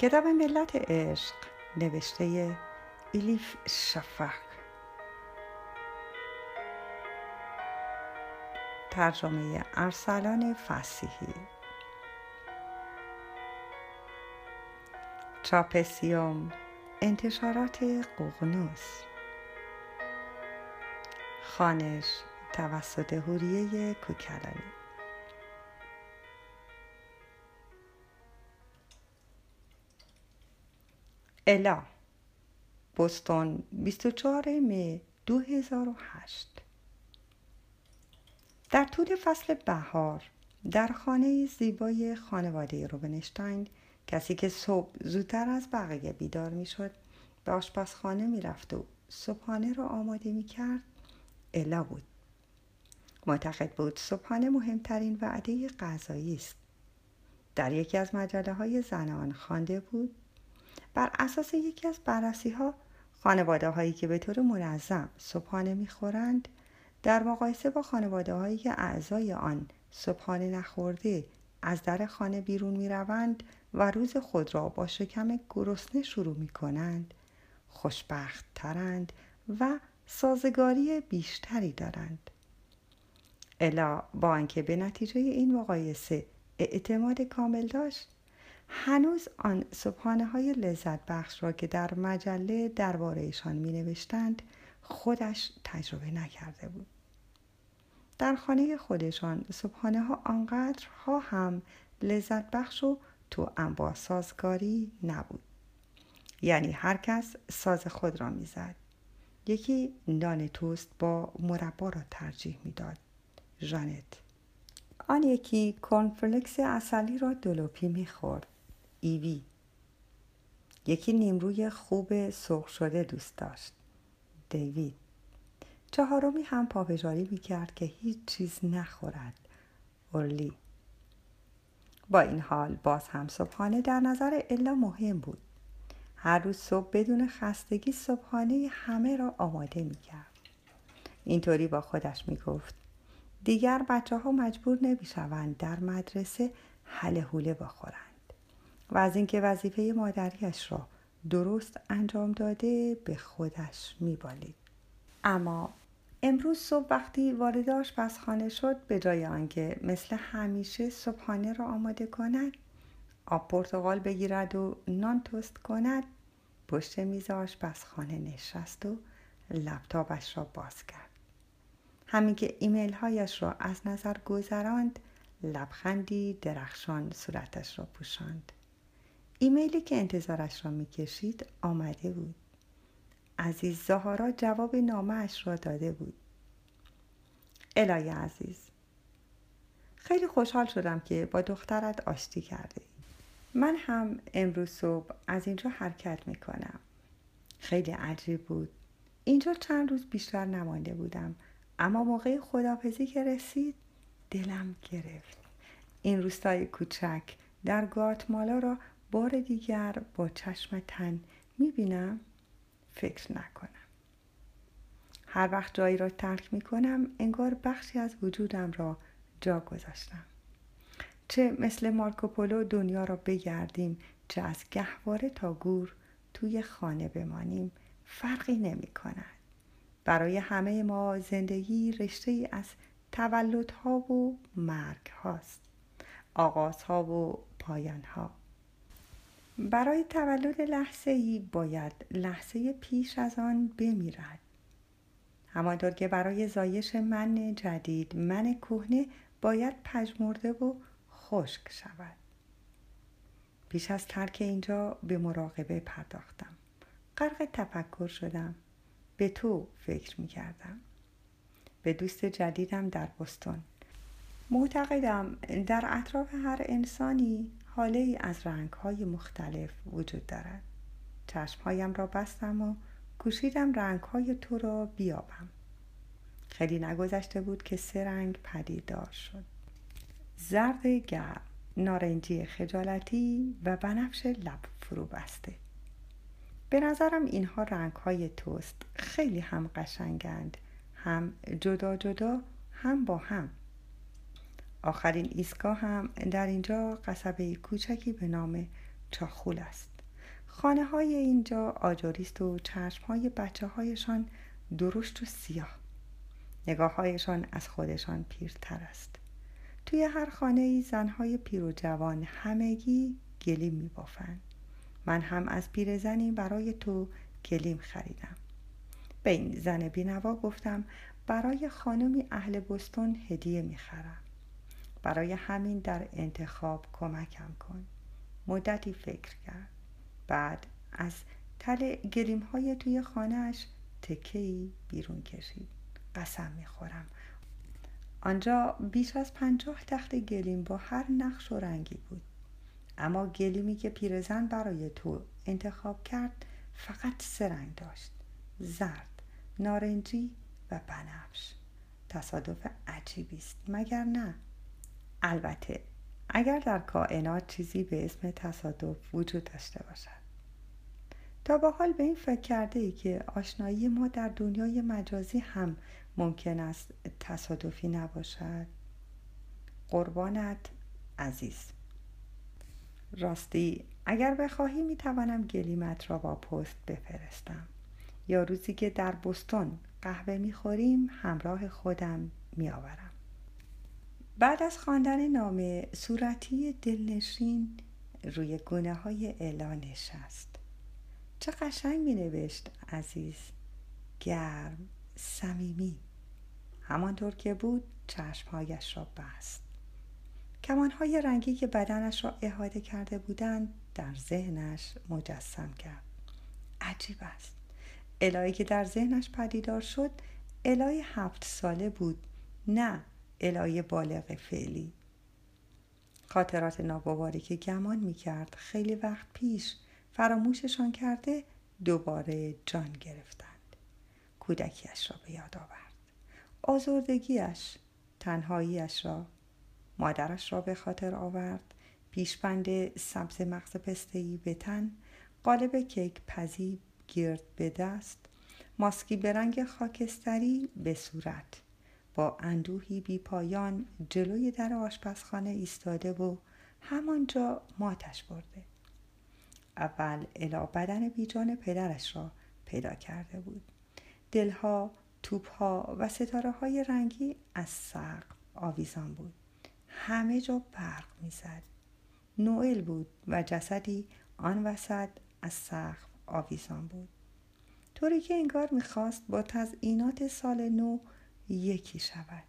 کتاب ملت عشق نوشته ایلیف شفق. ترجمه ارسلان فسیحی. چاپسیوم انتشارات قغنوس خانش توسط هوریه کوکلانی. الا بوستون 24 می 2008 در طول فصل بهار در خانه زیبای خانواده روبنشتاین کسی که صبح زودتر از بقیه بیدار می‌شد به آشپزخانه می‌رفت و صبحانه را آماده می کرد الا بود. معتقد بود صبحانه مهمترین وعده غذایی است. در یکی از مجله های زنان خوانده بود بر اساس یکی از بررسی ها خانواده هایی که به طور منظم صبحانه می‌خورند در مقایسه با خانواده هایی که اعضای آن صبحانه نخورده از در خانه بیرون می روند و روز خود را با شکم گرسنه شروع می کنند خوشبخت ترند و سازگاری بیشتری دارند. الا با آنکه به نتیجه این مقایسه اعتماد کامل داشت هنوز آن صبحانه های لذت بخش را که در مجله دربارهشان می نوشتند خودش تجربه نکرده بود. در خانه خودشان صبحانه ها آنقدرها هم لذت بخش و تو انبا سازگاری نبود. یعنی هر کس ساز خود را می‌زد. یکی نان توست با مربا را ترجیح می‌داد. ژانت آن یکی کنفلکس اصلی را دلوپی می‌خورد ایوی. یکی نیمروی خوب سرخ شده دوست داشت دیوید. چهارمی هم پافشاری می‌کرد که هیچ چیز نخورد اورلی با این حال باز هم صبحانه در نظر الا مهم بود. هر روز صبح بدون خستگی صبحانه همه را آماده می‌کرد. اینطوری با خودش می‌گفت دیگر بچه ها مجبور نمی‌شوند در مدرسه حله حوله بخورند. و از اینکه وظیفه مادریش را درست انجام داده به خودش میبالید. اما امروز صبح وقتی وارد آشپزخانه شد به جای آنکه مثل همیشه صبحانه را آماده کند آب پرتغال بگیرد و نان توست کند پشت میز آشپزخانه نشست و لپتاپش را باز کرد. همین که ایمیل هایش را از نظر گذراند لبخندی درخشان صورتش را پوشاند. ایمیلی که انتظارش را می‌کشید آمده بود. عزیز زهارا جواب نامه را داده بود. الهی عزیز خیلی خوشحال شدم که با دخترت آشتی کرده من هم امروز صبح از اینجا حرکت می‌کنم. خیلی عجیب بود. اینجا چند روز بیشتر نمانده بودم. اما موقع خداپزی که رسید دلم گرفت. این روستای کوچک در گاتمالا را بار دیگر با چشم تن می‌بینم فکر نکنم. هر وقت جایی را ترک می‌کنم انگار بخشی از وجودم را جا گذاشتم. چه مثل مارکوپولو دنیا را بگردیم چه از گهواره تا گور توی خانه بمانیم فرقی نمی کند. برای همه ما زندگی رشته از تولدها و مرگ هاست آغازها و پایان ها برای تولد لحظه ای باید لحظه پیش از آن بمیرد. همانطور که برای زایش من جدید من کهنه باید پژمرده و خشک شود. پیش از ترک اینجا به مراقبه پرداختم. غرق تفکر شدم. به تو فکر می کردم به دوست جدیدم در بستون. معتقدم در اطراف هر انسانی حاله ای از رنگ های مختلف وجود دارد. چشمهایم را بستم و کوشیدم رنگ های تو را بیابم. خیلی نگذشته بود که سه رنگ پدیدار شد. زرد گرم نارنجی خجالتی و بنفش لب فرو بسته. به نظرم اینها رنگ های توست. خیلی هم قشنگند. هم جدا جدا هم با هم. آخرین ایستگاه هم در اینجا قصبه کوچکی به نام چاخول است. خانه های اینجا آجاریست و چشم های بچه هایشان درشت و سیاه. نگاه هایشان از خودشان پیرتر است. توی هر خانه ای زنهای پیر و جوان همگی گلیم می بافند من هم از پیرزنی برای تو گلیم خریدم. به این زن بینوا گفتم برای خانمی اهل بستون هدیه می‌خرم. برای همین در انتخاب کمکم کن. مدتی فکر کرد. بعد از تل گلیم های توی خانهش تکهی بیرون کشید. قسم می‌خورم. آنجا بیش از پنجاه تخت گلیم با هر نقش و رنگی بود. اما گلیمی که پیرزن برای تو انتخاب کرد فقط سه رنگ داشت زرد نارنجی و بنفش. تصادف عجیبی است. مگر نه؟ البته اگر در کائنات چیزی به اسم تصادف وجود داشته باشد. تا با حال به این فکر کرده ای که آشنایی ما در دنیای مجازی هم ممکن است تصادفی نباشد؟ قربانت عزیز. راستی اگر بخواهی می‌توانم گلیمت را با پست بفرستم. یا روزی که در بستون قهوه می‌خوریم همراه خودم میآورم بعد از خواندن نامه صورتی دلنشین روی گونه های الا نشست. چه قشنگ می نوشت عزیز گرم صمیمی. همانطور که بود چشمهایش را بست. کمانهای رنگی که بدنش را احاطه کرده بودند در ذهنش مجسم کرد. عجیب است. الهی که در ذهنش پدیدار شد الهی هفت ساله بود. نه الهی بالغ فعلی. خاطرات ناگواری که گمان می کرد خیلی وقت پیش فراموششان کرده دوباره جان گرفتند. کودکیش را به یاد آورد. آزردگیش تنهاییش را مادرش را به خاطر آورد. پیشبند سبز مغز پستهی به تن قالب کیک پزی گرد به دست ماسکی به رنگ خاکستری به صورت. با اندوهی بی پایان جلوی در آشپزخانه ایستاده و همانجا ماتش برده. اول الا بدن بیجان پدرش را پیدا کرده بود. دلها توپها و ستاره های رنگی از سقف آویزان بود. همه جا برق می‌زد. نوئل بود و جسدی آن وسط از سقف آویزان بود. طوری که انگار می‌خواست با تزئینات سال نو یکی شود.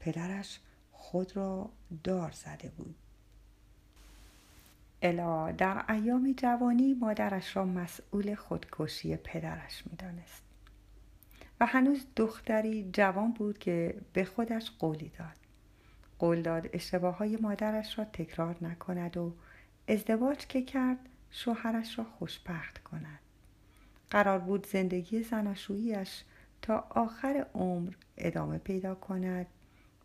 پدرش خود را دار زده بود. الا در ایام جوانی مادرش را مسئول خودکشی پدرش می‌دانست. و هنوز دختری جوان بود که به خودش قولی داد. قول داد اشتباه های مادرش را تکرار نکند و ازدواج که کرد شوهرش را خوشبخت کند. قرار بود زندگی زناشوییش تا آخر عمر ادامه پیدا کند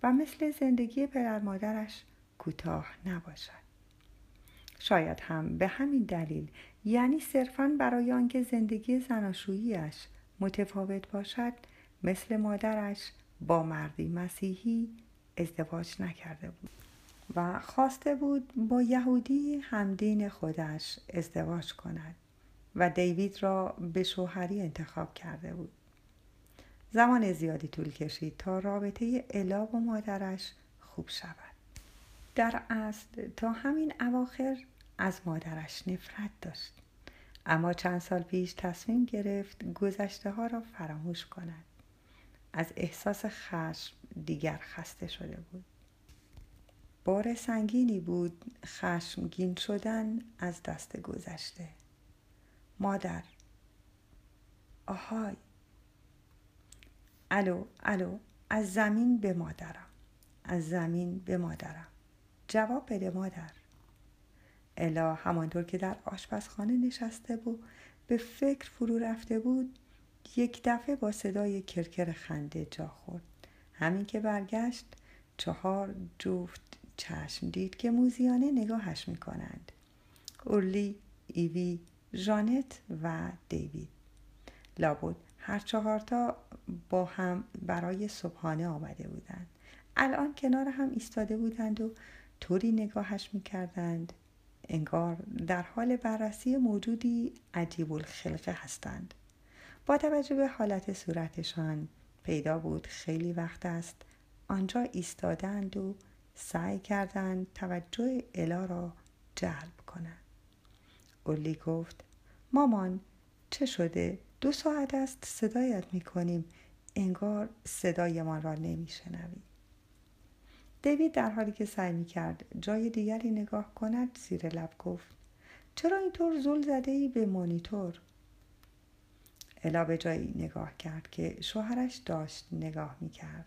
و مثل زندگی پدر مادرش کوتاه نباشد. شاید هم به همین دلیل یعنی صرفا برای آنکه زندگی زناشوییش متفاوت باشد مثل مادرش با مردی مسیحی ازدواج نکرده بود و خواسته بود با یهودی همدین خودش ازدواج کند و دیوید را به شوهری انتخاب کرده بود. زمان زیادی طول کشید تا رابطه الا و مادرش خوب شود. در اصل تا همین اواخر از مادرش نفرت داشت. اما چند سال پیش تصمیم گرفت گذشته ها را فراموش کند. از احساس خشم دیگر خسته شده بود. بار سنگینی بود خشمگین شدن از دست گذشته. مادر آهای الو الو از زمین به مادرم از زمین به مادرم جواب بده مادر. الا همانطور که در آشپزخانه نشسته بود به فکر فرو رفته بود یک دفعه با صدای کرکر خنده جا خورد. همین که برگشت چهار جفت چشم دید که موزیانه نگاهش می‌کنند. اورلی ایوی ژانت و دیوید. لابد هر چهارتا با هم برای صبحانه آمده بودند. الان کنار هم ایستاده بودند و طوری نگاهش می‌کردند. انگار در حال بررسی موجودی عجیب الخلقه هستند. با توجه به حالت صورتشان پیدا بود خیلی وقت است آنجا ایستادند و سعی کردند توجه الا را جلب کنند. اولی گفت مامان چه شده؟ دو ساعت است صدایت می‌کنیم. انگار صدایمان را نمیشنوی دیوید در حالی که سعی می‌کرد جای دیگری نگاه کند زیر لب گفت چرا اینطور زل زده ای به مانیتور؟ الا به جایی نگاه کرد که شوهرش داشت نگاه می‌کرد.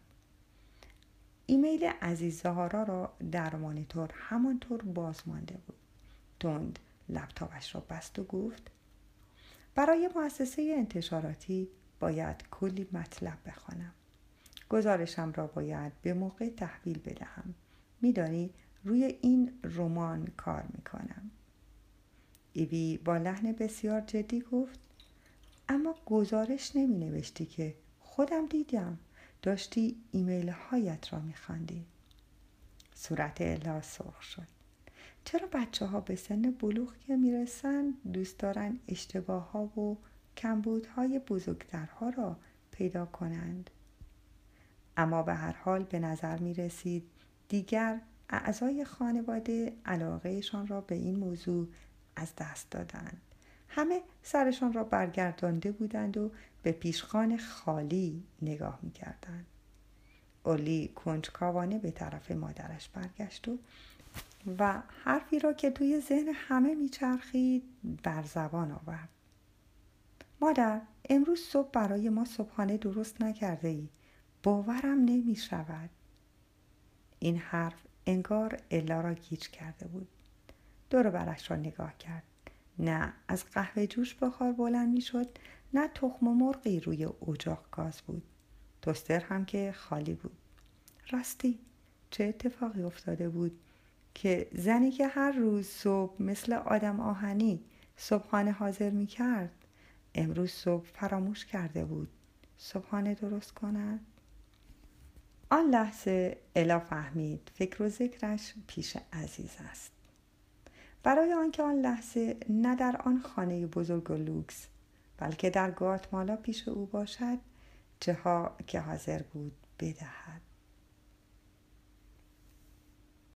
ایمیل عزیز زهارا را در مانیتور همانطور باز مانده بود. تند لپتاپش را بست و گفت برای مؤسسه انتشاراتی باید کلی مطلب بخوانم. گزارشم را باید به موقع تحویل بدهم. میدانی روی این رمان کار می‌کنم. ایوی با لحن بسیار جدی گفت اما گزارش نمی نوشتی که خودم دیدم. داشتی ایمیل هایت را میخواندی. صورت الا سرخ شد. چرا بچه ها به سن بلوغ که می‌رسن دوست دارن اشتباه ها و کمبودهای بزرگترها را پیدا کنند اما به هر حال به نظر می رسید دیگر اعضای خانواده علاقهشان را به این موضوع از دست دادند همه سرشان را برگردانده بودند و به پیشخان خالی نگاه می کردند. اولی کنجکاوانه به طرف مادرش برگشت و و حرفی را که توی ذهن همه میچرخید بر زبان آورد. مادر امروز صبح برای ما صبحانه درست نکرده ای باورم نمی شود این حرف انگار الا را گیج کرده بود. دور برش را نگاه کرد. نه از قهوه جوش بخار بلند می شد نه تخم مرغی روی اجاق گاز بود. توستر هم که خالی بود. راستی چه اتفاقی افتاده بود؟ که زنی که هر روز صبح مثل آدم آهنی صبحانه حاضر می کرد امروز صبح فراموش کرده بود. صبحانه درست کند؟ آن لحظه الا فهمید فکر و ذکرش پیش عزیز است. برای آنکه آن لحظه نه در آن خانه بزرگ و لوکس بلکه در گاتمالا پیش او باشد چه ها که حاضر بود بدهد.